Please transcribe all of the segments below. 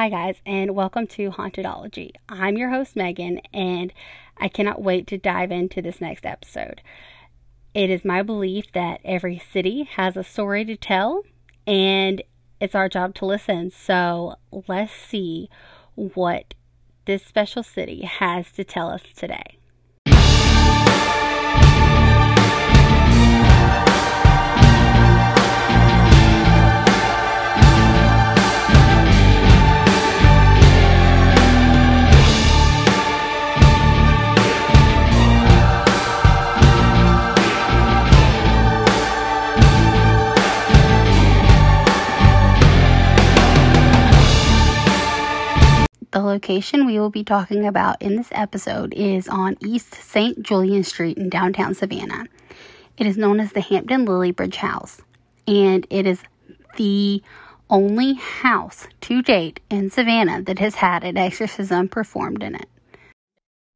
Hi, guys, and welcome to Hauntedology. I'm your host, Megan, and I cannot wait to dive into this next episode. It is my belief that every city has a story to tell, and it's our job to listen. So let's see what this special city has to tell us today. Location we will be talking about in this episode is on East St. Julian Street in downtown Savannah. It is known as the Hampton Lilliebridge House, and it is the only house to date in Savannah that has had an exorcism performed in it.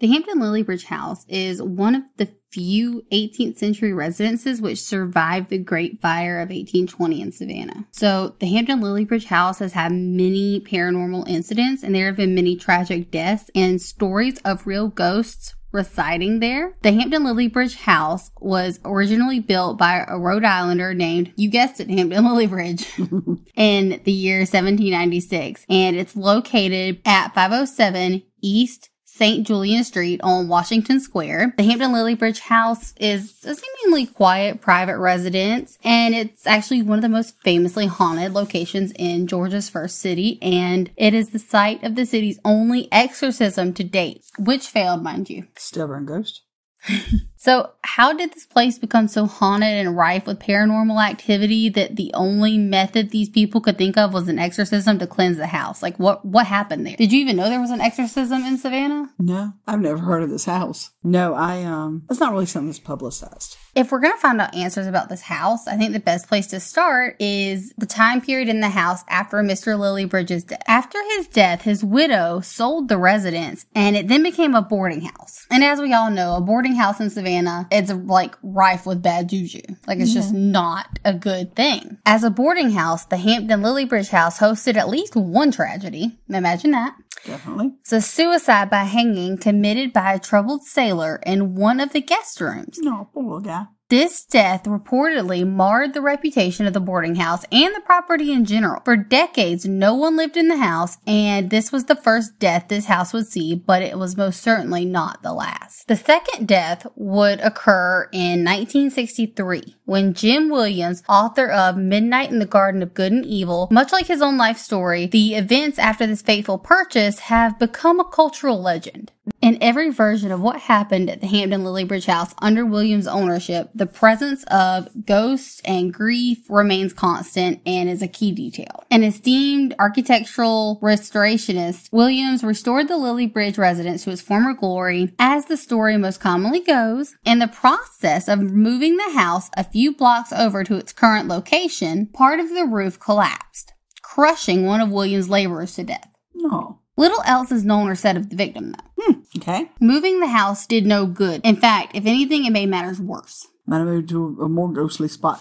The Hampton Lilliebridge House is one of the few 18th century residences which survived the Great Fire of 1820 in Savannah. So, the Hampton Lilliebridge House has had many paranormal incidents and there have been many tragic deaths and stories of real ghosts residing there. The Hampton Lilliebridge House was originally built by a Rhode Islander named, you guessed it, Hampton Lilliebridge in the year 1796 and it's located at 507 East St. Julian Street on Washington Square. The Hampton Lilliebridge House is a seemingly quiet private residence, and it's actually one of the most famously haunted locations in Georgia's first city, and it is the site of the city's only exorcism to date, which failed, mind you. Stubborn ghost. So, how did this place become so haunted and rife with paranormal activity that the only method these people could think of was an exorcism to cleanse the house? Like, what what happened there? Did you even know there was an exorcism in Savannah? No, I've never heard of this house. No, I um, it's not really something that's publicized. If we're going to find out answers about this house, I think the best place to start is the time period in the house after Mr. Lilliebridge's death. After his death, his widow sold the residence and it then became a boarding house. And as we all know, a boarding house in Savannah, it's like rife with bad juju. Like it's just not a good thing. As a boarding house, the Hampton Lilliebridge house hosted at least one tragedy. Imagine that. Definitely. It's a suicide by hanging committed by a troubled sailor in one of the guest rooms. No, poor guy. This death reportedly marred the reputation of the boarding house and the property in general. For decades, no one lived in the house, and this was the first death this house would see, but it was most certainly not the last. The second death would occur in 1963 when Jim Williams, author of Midnight in the Garden of Good and Evil, much like his own life story, the events after this fateful purchase have become a cultural legend. In every version of what happened at the Hampton Lilliebridge House under Williams' ownership, the presence of ghosts and grief remains constant and is a key detail. An esteemed architectural restorationist, Williams restored the Lilliebridge residence to its former glory, as the story most commonly goes. In the process of moving the house a few blocks over to its current location, part of the roof collapsed, crushing one of Williams' laborers to death. No. Little else is known or said of the victim, though. Hmm. Okay. Moving the house did no good. In fact, if anything, it made matters worse. Might have moved to a more ghostly spot.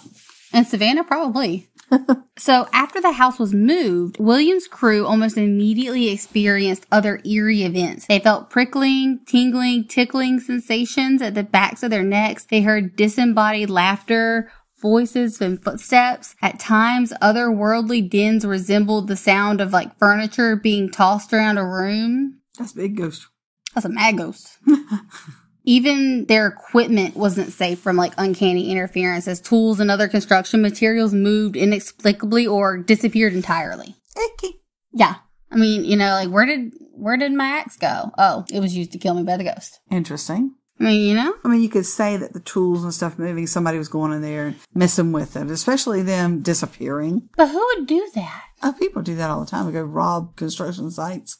In Savannah, probably. so after the house was moved, Williams' crew almost immediately experienced other eerie events. They felt prickling, tingling, tickling sensations at the backs of their necks. They heard disembodied laughter, voices and footsteps. At times, otherworldly dins resembled the sound of like furniture being tossed around a room. That's big ghost. That's a mad ghost. Even their equipment wasn't safe from like uncanny interference as tools and other construction materials moved inexplicably or disappeared entirely. Icky. Yeah. I mean, you know, like where did where did my axe go? Oh, it was used to kill me by the ghost. Interesting. I mean, you know? I mean, you could say that the tools and stuff moving, somebody was going in there and messing with them, especially them disappearing. But who would do that? Oh, people do that all the time. They go rob construction sites.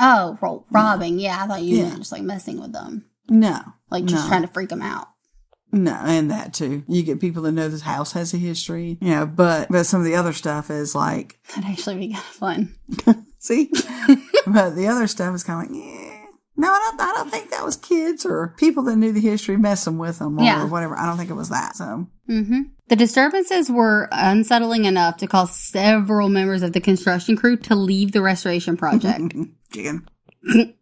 Oh, ro- robbing. Yeah, I thought you Yeah. meant just like messing with them. No. Like just no. trying to freak them out. No, and that too. You get people that know this house has a history, you know, but, but some of the other stuff is like, That'd actually be kind of fun. see? but the other stuff is kind of like, yeah, No, I don't. I don't think that was kids or people that knew the history messing with them or Yeah. whatever. I don't think it was that. So hmm The disturbances were unsettling enough to cause several members of the construction crew to leave the restoration project. chicken.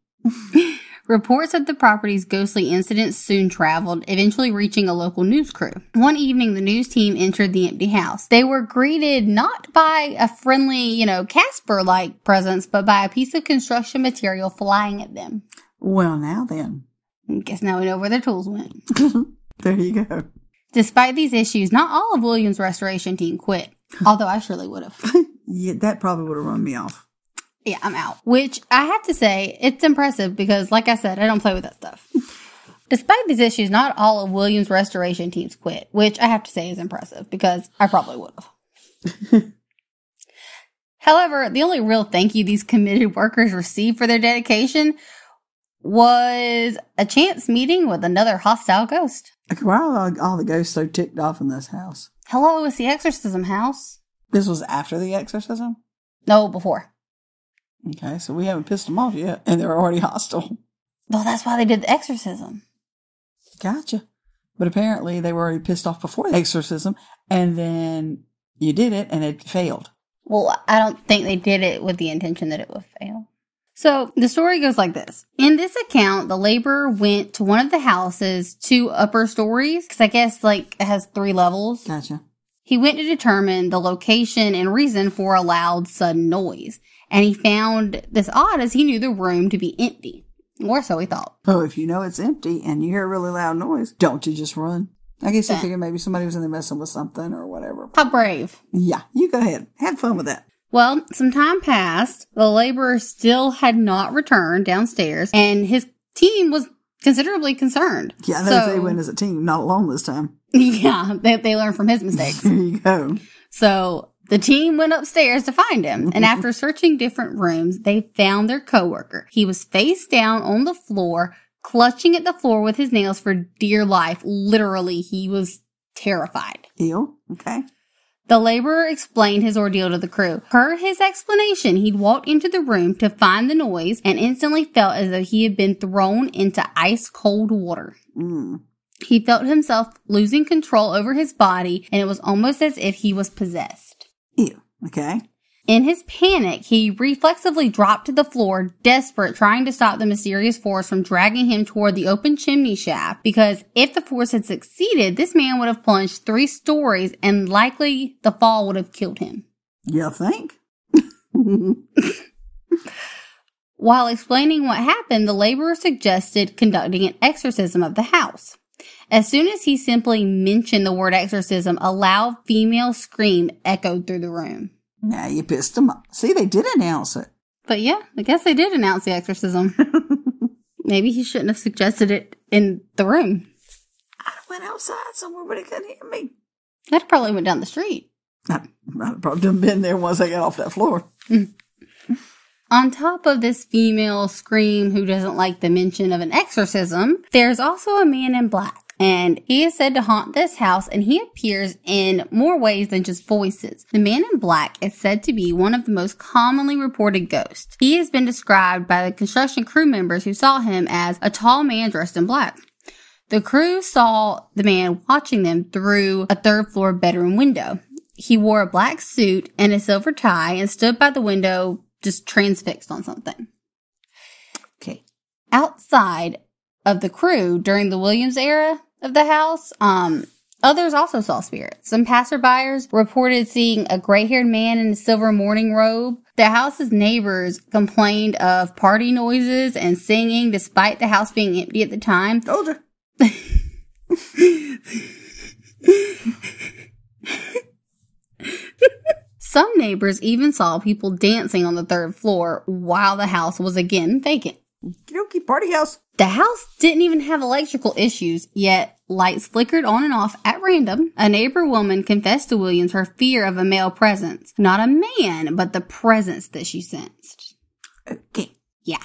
Reports of the property's ghostly incidents soon traveled, eventually reaching a local news crew. One evening, the news team entered the empty house. They were greeted not by a friendly, you know, Casper like presence, but by a piece of construction material flying at them. Well, now then, I Guess now we know where their tools went. there you go. Despite these issues, not all of Williams' restoration team quit, although I surely would have. Yeah, that probably would have run me off. Yeah, I'm out. Which I have to say, it's impressive because, like I said, I don't play with that stuff. Despite these issues, not all of Williams' restoration teams quit, which I have to say is impressive because I probably would have. However, the only real thank you these committed workers received for their dedication was a chance meeting with another hostile ghost. Like, why are all, all the ghosts so ticked off in this house? Hello, it's the exorcism house. This was after the exorcism. No, before. Okay, so we haven't pissed them off yet, and they're already hostile. Well, that's why they did the exorcism. Gotcha. But apparently, they were already pissed off before the exorcism, and then you did it, and it failed. Well, I don't think they did it with the intention that it would fail. So the story goes like this. In this account, the laborer went to one of the house's two upper stories, because I guess like it has three levels. Gotcha. He went to determine the location and reason for a loud, sudden noise. And he found this odd as he knew the room to be empty. Or so he thought. Oh, if you know it's empty and you hear a really loud noise, don't you just run? I guess you Yeah. figure maybe somebody was in there messing with something or whatever. How brave. Yeah, you go ahead. Have fun with that. Well, some time passed. The laborer still had not returned downstairs, and his team was considerably concerned. Yeah, I know So- they went as a team, not alone this time. Yeah, they, they learned from his mistakes. There you go. so the team went upstairs to find him, and after searching different rooms, they found their coworker. He was face down on the floor, clutching at the floor with his nails for dear life. Literally, he was terrified. Ew. Okay. The laborer explained his ordeal to the crew. Per his explanation, he'd walked into the room to find the noise and instantly felt as though he had been thrown into ice cold water. Mm. He felt himself losing control over his body, and it was almost as if he was possessed. Ew. Okay. In his panic, he reflexively dropped to the floor, desperate, trying to stop the mysterious force from dragging him toward the open chimney shaft. Because if the force had succeeded, this man would have plunged three stories, and likely the fall would have killed him. You think? While explaining what happened, the laborer suggested conducting an exorcism of the house. As soon as he simply mentioned the word exorcism, a loud female scream echoed through the room. Now you pissed them off. See, they did announce it. But yeah, I guess they did announce the exorcism. Maybe he shouldn't have suggested it in the room. I went outside somewhere, but it couldn't hear me. That probably went down the street. I, I'd probably done been there once I got off that floor. Hmm. On top of this female scream who doesn't like the mention of an exorcism, there's also a man in black. And he is said to haunt this house and he appears in more ways than just voices. The man in black is said to be one of the most commonly reported ghosts. He has been described by the construction crew members who saw him as a tall man dressed in black. The crew saw the man watching them through a third floor bedroom window. He wore a black suit and a silver tie and stood by the window just transfixed on something. Okay. Outside of the crew during the Williams era of the house, um, others also saw spirits. Some passerbyers reported seeing a gray-haired man in a silver morning robe. The house's neighbors complained of party noises and singing despite the house being empty at the time. Told. Some neighbors even saw people dancing on the third floor while the house was again vacant. Okey party house. The house didn't even have electrical issues, yet lights flickered on and off at random. A neighbor woman confessed to Williams her fear of a male presence. Not a man, but the presence that she sensed. Okay. Yeah.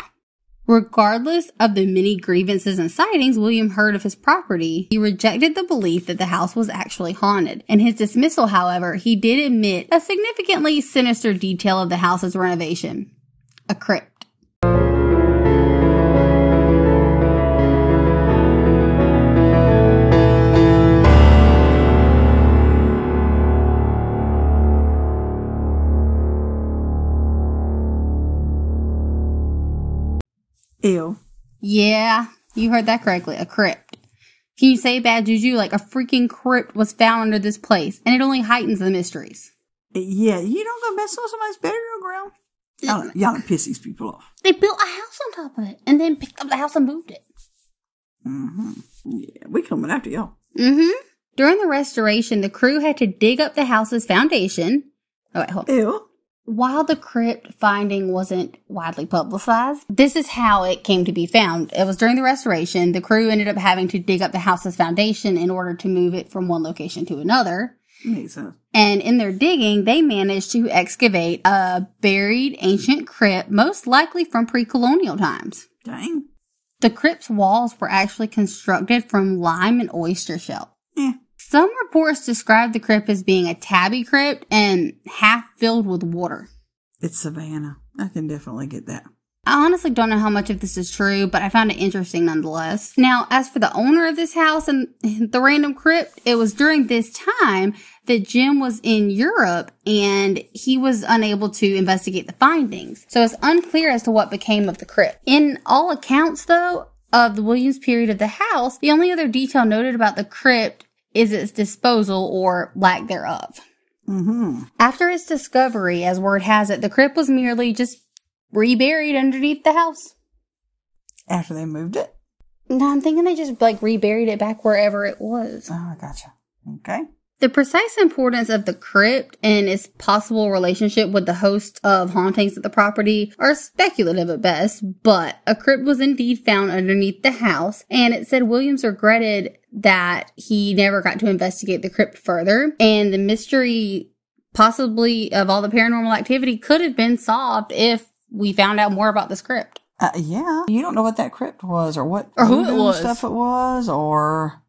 Regardless of the many grievances and sightings William heard of his property, he rejected the belief that the house was actually haunted. In his dismissal, however, he did admit a significantly sinister detail of the house's renovation. A crypt. Ew. Yeah, you heard that correctly. A crypt. Can you say bad juju? Like a freaking crypt was found under this place, and it only heightens the mysteries. Yeah, you don't go mess with somebody's burial ground. Y'all, y'all piss these people off. They built a house on top of it, and then picked up the house and moved it. Mm-hmm. Yeah, we coming after y'all. Mm-hmm. During the restoration, the crew had to dig up the house's foundation. Oh, wait, hold on. Ew. While the crypt finding wasn't widely publicized, this is how it came to be found. It was during the restoration. The crew ended up having to dig up the house's foundation in order to move it from one location to another. Makes sense. And in their digging, they managed to excavate a buried ancient crypt, most likely from pre-colonial times. Dang. The crypt's walls were actually constructed from lime and oyster shell. Yeah. Some reports describe the crypt as being a tabby crypt and half filled with water. It's Savannah. I can definitely get that. I honestly don't know how much of this is true, but I found it interesting nonetheless. Now, as for the owner of this house and the random crypt, it was during this time that Jim was in Europe and he was unable to investigate the findings. So it's unclear as to what became of the crypt. In all accounts, though, of the Williams period of the house, the only other detail noted about the crypt is its disposal or lack thereof. Mm-hmm. After its discovery, as word has it, the crypt was merely just reburied underneath the house. After they moved it. No, I'm thinking they just like reburied it back wherever it was. Oh, I gotcha. Okay. The precise importance of the crypt and its possible relationship with the host of hauntings at the property are speculative at best, but a crypt was indeed found underneath the house, and it said Williams regretted that he never got to investigate the crypt further, and the mystery possibly of all the paranormal activity could have been solved if we found out more about this crypt. Uh, yeah. You don't know what that crypt was or what Or who it was. stuff it was or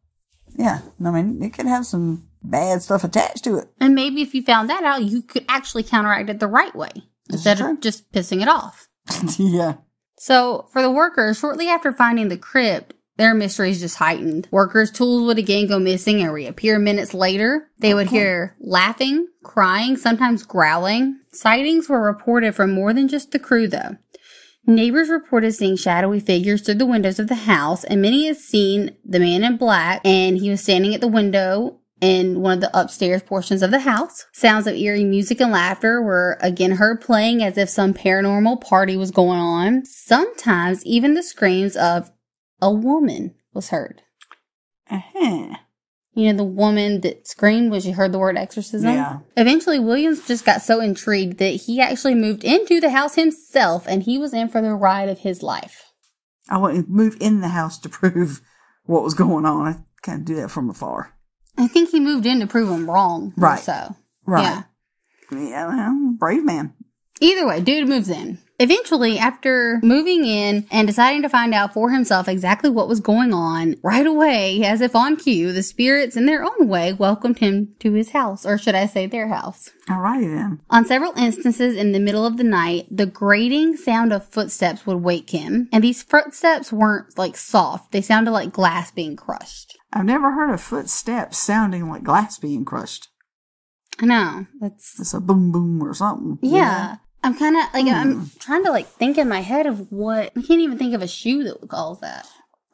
yeah. I mean, it could have some bad stuff attached to it. And maybe if you found that out, you could actually counteract it the right way instead true. of just pissing it off. yeah. So, for the workers, shortly after finding the crypt, their mysteries just heightened. Workers' tools would again go missing and reappear minutes later. They oh, would Okay. hear laughing, crying, sometimes growling. Sightings were reported from more than just the crew, though. Neighbors reported seeing shadowy figures through the windows of the house, and many had seen the man in black, and he was standing at the window in one of the upstairs portions of the house. Sounds of eerie music and laughter were again heard playing as if some paranormal party was going on. Sometimes even the screams of a woman was heard. Uh-huh. You know, the woman that screamed when she heard the word exorcism? Yeah. Eventually, Williams just got so intrigued that he actually moved into the house himself and he was in for the ride of his life. I want to move in the house to prove what was going on. I kind of do that from afar. I think he moved in to prove him wrong. Right. So, Right. yeah. Yeah, well, brave man. Either way, dude moves in. Eventually, after moving in and deciding to find out for himself exactly what was going on, right away, as if on cue, the spirits in their own way welcomed him to his house, or should I say their house. Alrighty then. On several instances in the middle of the night, the grating sound of footsteps would wake him, and these footsteps weren't like soft, they sounded like glass being crushed. I've never heard of footsteps sounding like glass being crushed. I know, that's It's a boom boom or something. Yeah. I'm kind of like, Hmm. I'm trying to like think in my head of what, I can't even think of a shoe that would cause that.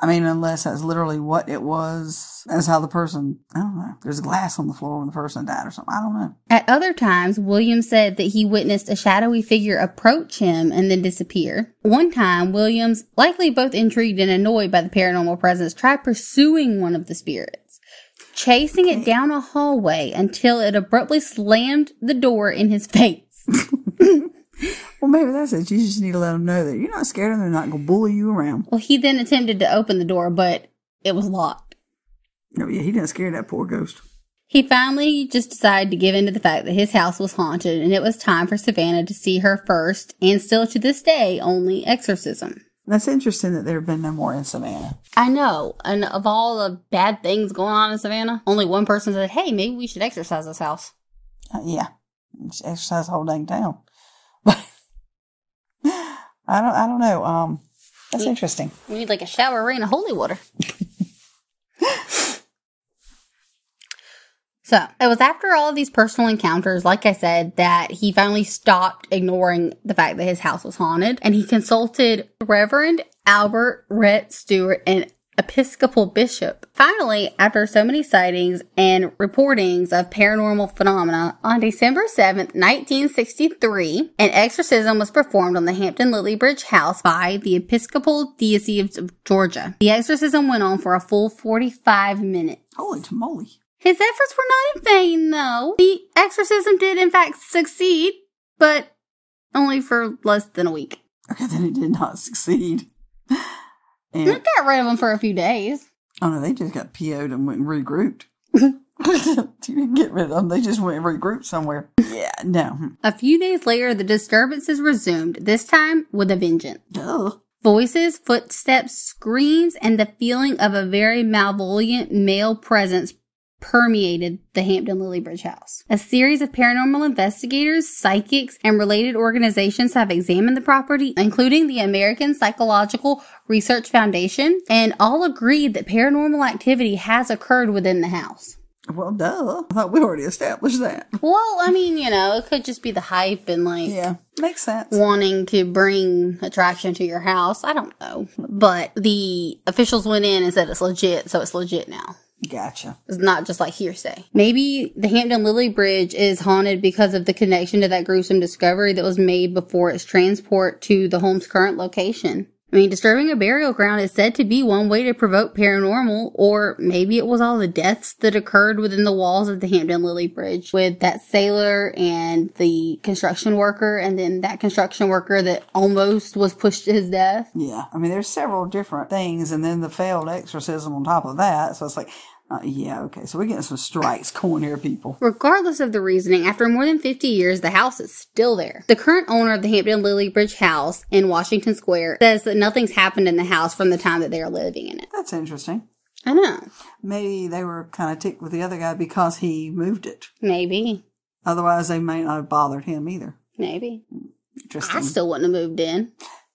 I mean, unless that's literally what it was. That's how the person, I don't know. There's glass on the floor when the person died or something. I don't know. At other times, William said that he witnessed a shadowy figure approach him and then disappear. One time, Williams, likely both intrigued and annoyed by the paranormal presence, tried pursuing one of the spirits, chasing it down a hallway until it abruptly slammed the door in his face. Well, maybe that's it. You just need to let them know that you're not scared and they're not going to bully you around. Well, he then attempted to open the door, but it was locked. No, yeah, he didn't scare that poor ghost. He finally just decided to give in to the fact that his house was haunted and it was time for Savannah to see her first and still to this day only exorcism. That's interesting that there have been no more in Savannah. I know. And of all the bad things going on in Savannah, only one person said, hey, maybe we should exercise this house. Uh, yeah, just exercise the whole dang town. I don't, I don't know. Um, that's Yeah. interesting. We need like a shower rain of holy water. So it was after all of these personal encounters, like I said, that he finally stopped ignoring the fact that his house was haunted and he consulted Reverend Albert Rhett Stuart and Episcopal bishop. Finally, after so many sightings and reportings of paranormal phenomena, on December 7th, 1963, an exorcism was performed on the Hampton Lilliebridge house by the Episcopal Diocese of Georgia. The exorcism went on for a full 45 minutes. Holy moly. His efforts were not in vain, though. The exorcism did, in fact, succeed, but only for less than a week. Okay, then it did not succeed. We And got rid of them for a few days. oh no, they just got PO'd and went and regrouped. you didn't get rid of them. They just went and regrouped somewhere. Yeah, no. A few days later, the disturbances resumed, this time with a vengeance. Duh. Voices, footsteps, screams, and the feeling of a very malevolent male presence permeated the Hampton Lilliebridge house. A series of paranormal investigators, psychics, and related organizations have examined the property, including the American Psychological Research Foundation, and all agreed that paranormal activity has occurred within the house. Well, duh. I thought we already established that. Well, I mean, you know, it could just be the hype and like Yeah, makes sense. wanting to bring attraction to your house. I don't know. But the officials went in and said it's legit, so it's legit now. Gotcha. It's not just like hearsay. Maybe the Hampton Lilliebridge is haunted because of the connection to that gruesome discovery that was made before its transport to the home's current location. I mean, disturbing a burial ground is said to be one way to provoke paranormal, or maybe it was all the deaths that occurred within the walls of the Hampton Lilliebridge with that sailor and the construction worker, and then that construction worker that almost was pushed to his death. Yeah, I mean, there's several different things, and then the failed exorcism on top of that. So it's like, uh, yeah, okay. So we're getting some strikes going here, people. Regardless of the reasoning, after more than 50 years, the house is still there. The current owner of the Hampton Lilliebridge house in Washington Square says that nothing's happened in the house from the time that they are living in it. That's interesting. I know. Maybe they were kind of ticked with the other guy because he moved it. Maybe. Otherwise, they may not have bothered him either. Maybe. Interesting. I still wouldn't have moved in.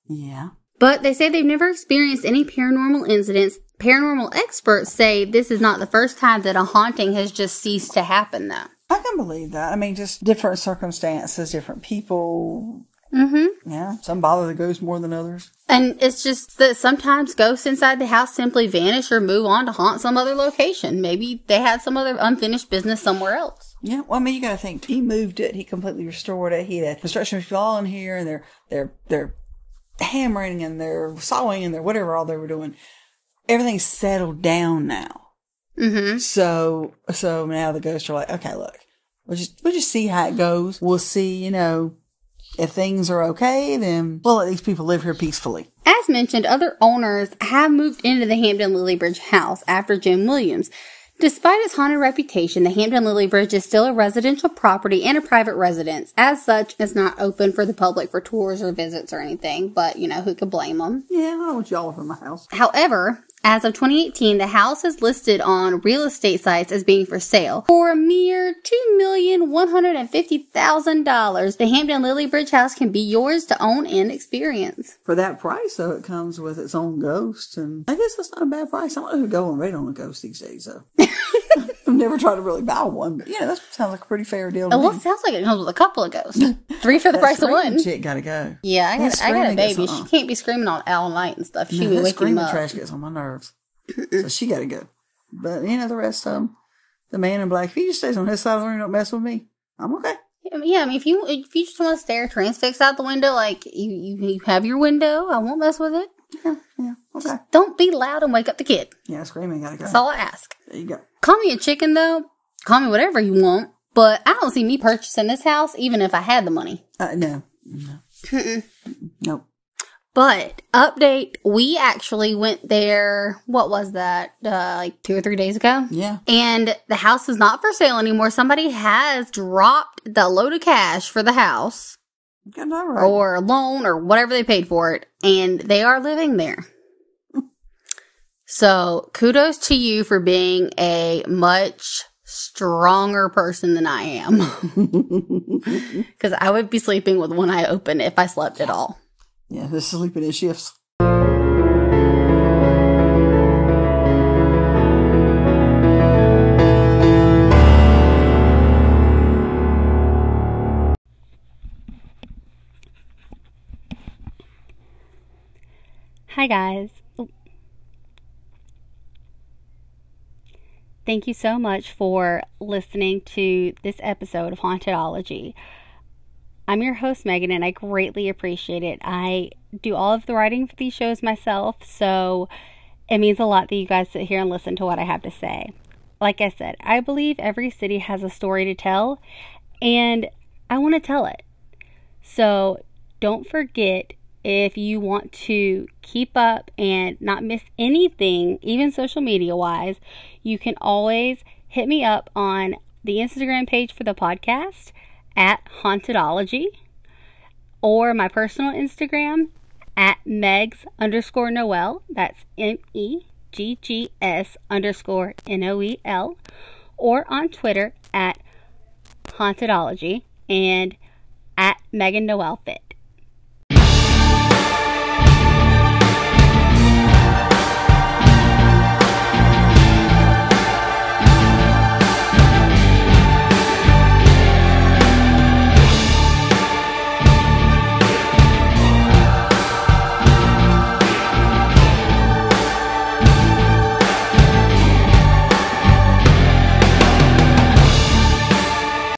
yeah. But they say they've never experienced any paranormal incidents. Paranormal experts say this is not the first time that a haunting has just ceased to happen, though. I can believe that. I mean, just different circumstances, different people. Mm-hmm. Yeah. Some bother the ghost more than others. And it's just that sometimes ghosts inside the house simply vanish or move on to haunt some other location. Maybe they had some other unfinished business somewhere else. Yeah, well, I mean, you got to think he moved it, he completely restored it. He had construction people all in here, and they're they're they're hammering and they're sawing and they're whatever all they were doing. Everything's settled down now. Mm-hmm. So so now the ghosts are like, okay, look, we'll just we'll just see how it goes. We'll see, you know, if things are okay, then we'll let these people live here peacefully. As mentioned, other owners have moved into the Hampton Lilliebridge house after Jim Williams. Despite its haunted reputation, the Hampton Lilliebridge is still a residential property and a private residence. As such, it's not open for the public for tours or visits or anything, but you know, who could blame them? Yeah, I don't want y'all from my house. However, as of 2018, the house is listed on real estate sites as being for sale for a mere $2,150,000. The Hampton Lily Lilliebridge house can be yours to own and experience. For that price, though, it comes with its own ghost, and I guess that's not a bad price. I don't know who go and rate on a ghost these days, though. I've never tried to really buy one, but you know, that sounds like a pretty fair deal to well, me. it sounds like it comes with a couple of ghosts. Three for the price of one. Chick gotta go. Yeah, I got, I got a baby. She uh-uh. can't be screaming on all night and stuff. She No, be that waking screaming up. trash gets on my nerves, so she gotta go. But you know, the rest of them, the man in black, if he just stays on his side of the room, don't mess with me. I'm okay. Yeah, I mean, if you if you just want to stare transfixed out the window, like you, you you have your window, I won't mess with it. Yeah, yeah, okay. Don't be loud and wake up the kid. Yeah, screaming gotta go. That's all I ask. There you go. Call me a chicken though. Call me whatever you want. But I don't see me purchasing this house, even if I had the money. Uh, no, no, nope. But update, we actually went there. What was that? Uh, like two or three days ago. Yeah, And the house is not for sale anymore. Somebody has dropped the load of cash for the house right. or loan or whatever they paid for it, and they are living there. So kudos to you for being a much stronger person than I am. Because I would be sleeping with one eye open if I slept at all. Yeah, the sleeping in shifts. Hi, guys. Thank you so much for listening to this episode of Hauntedology. I'm your host, Megan, and I greatly appreciate it. I do all of the writing for these shows myself, so it means a lot that you guys sit here and listen to what I have to say. Like I said, I believe every city has a story to tell, and I want to tell it. So don't forget if you want to keep up and not miss anything, even social media wise, you can always hit me up on the Instagram page for the podcast at Hauntedology or my personal Instagram at Meggs underscore Noel. That's M E G G S underscore N O E L. Or on Twitter at Hauntedology and at Megan Noel Fit.